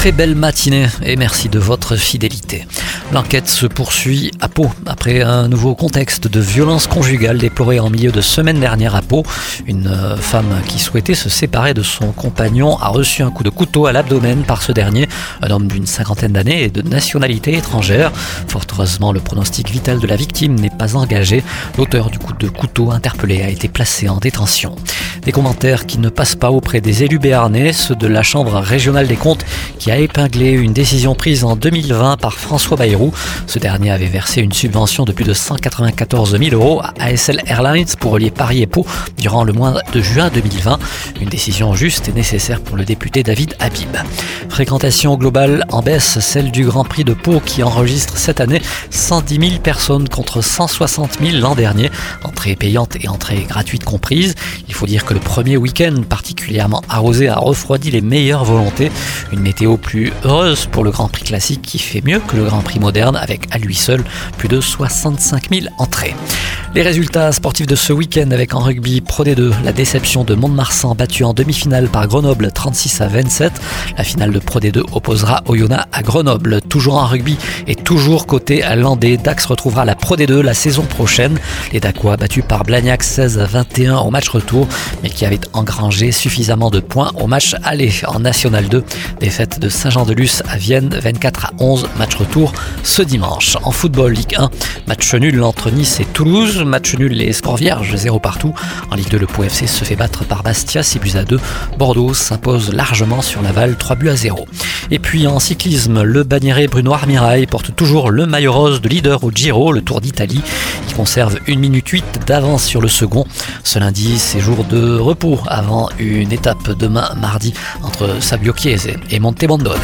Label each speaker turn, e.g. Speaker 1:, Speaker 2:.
Speaker 1: Très belle matinée et merci de votre fidélité. L'enquête se poursuit à Pau après un nouveau contexte de violence conjugale déploré en milieu de semaine dernière à Pau. Une euh, femme qui souhaitait se séparer de son compagnon a reçu un coup de couteau à l'abdomen par ce dernier, un homme d'une cinquantaine d'années et de nationalité étrangère. Fort heureusement, le pronostic vital de la victime n'est pas engagé. L'auteur du coup de couteau interpellé a été placé en détention. Des commentaires qui ne passent pas auprès des élus béarnais, ceux de la Chambre régionale des comptes qui a épinglé une décision prise en 2020 par François Bayrou ce dernier avait versé une subvention de plus de 194 000 euros à ASL Airlines pour relier Paris et Pau durant le mois de juin 2020. Une décision juste et nécessaire pour le député David Habib. Fréquentation globale en baisse, celle du Grand Prix de Pau qui enregistre cette année 110 000 personnes contre 160 000 l'an dernier, entrée payante et entrée gratuite comprises. Il faut dire que le premier week-end particulièrement arrosé a refroidi les meilleures volontés. Une météo plus heureuse pour le Grand Prix classique qui fait mieux que le Grand Prix moderne avec à lui seul plus de 65 000 entrées. Les résultats sportifs de ce week-end avec en rugby Pro D2, la déception de Mont-de-Marsan battu en demi-finale par Grenoble 36 à 27. La finale de Pro D2 opposera Oyonnax à Grenoble. Toujours en rugby et toujours côté landais, Dax retrouvera la Pro D2 la saison prochaine. Les Dacois battus par Blagnac 16 à 21 au match retour, mais qui avaient engrangé suffisamment de points au match aller en National 2. Défaite de Saint-Jean-de-Luz à Vienne 24 à 11, match retour ce dimanche. En football Ligue 1, match nul entre Nice et Toulouse match nul les scores vierges, 0 partout. En Ligue 2, le Pau FC se fait battre par Bastia, 6 buts à 2. Bordeaux s'impose largement sur Laval, 3 buts à 0. Et puis en cyclisme, le bannieret Bruno Armirail porte toujours le maillot rose de leader au Giro, le Tour d'Italie. Il conserve 1 minute 8 d'avance sur le second. Ce lundi, c'est jour de repos avant une étape demain mardi entre Sabio Chiese et Montebondone.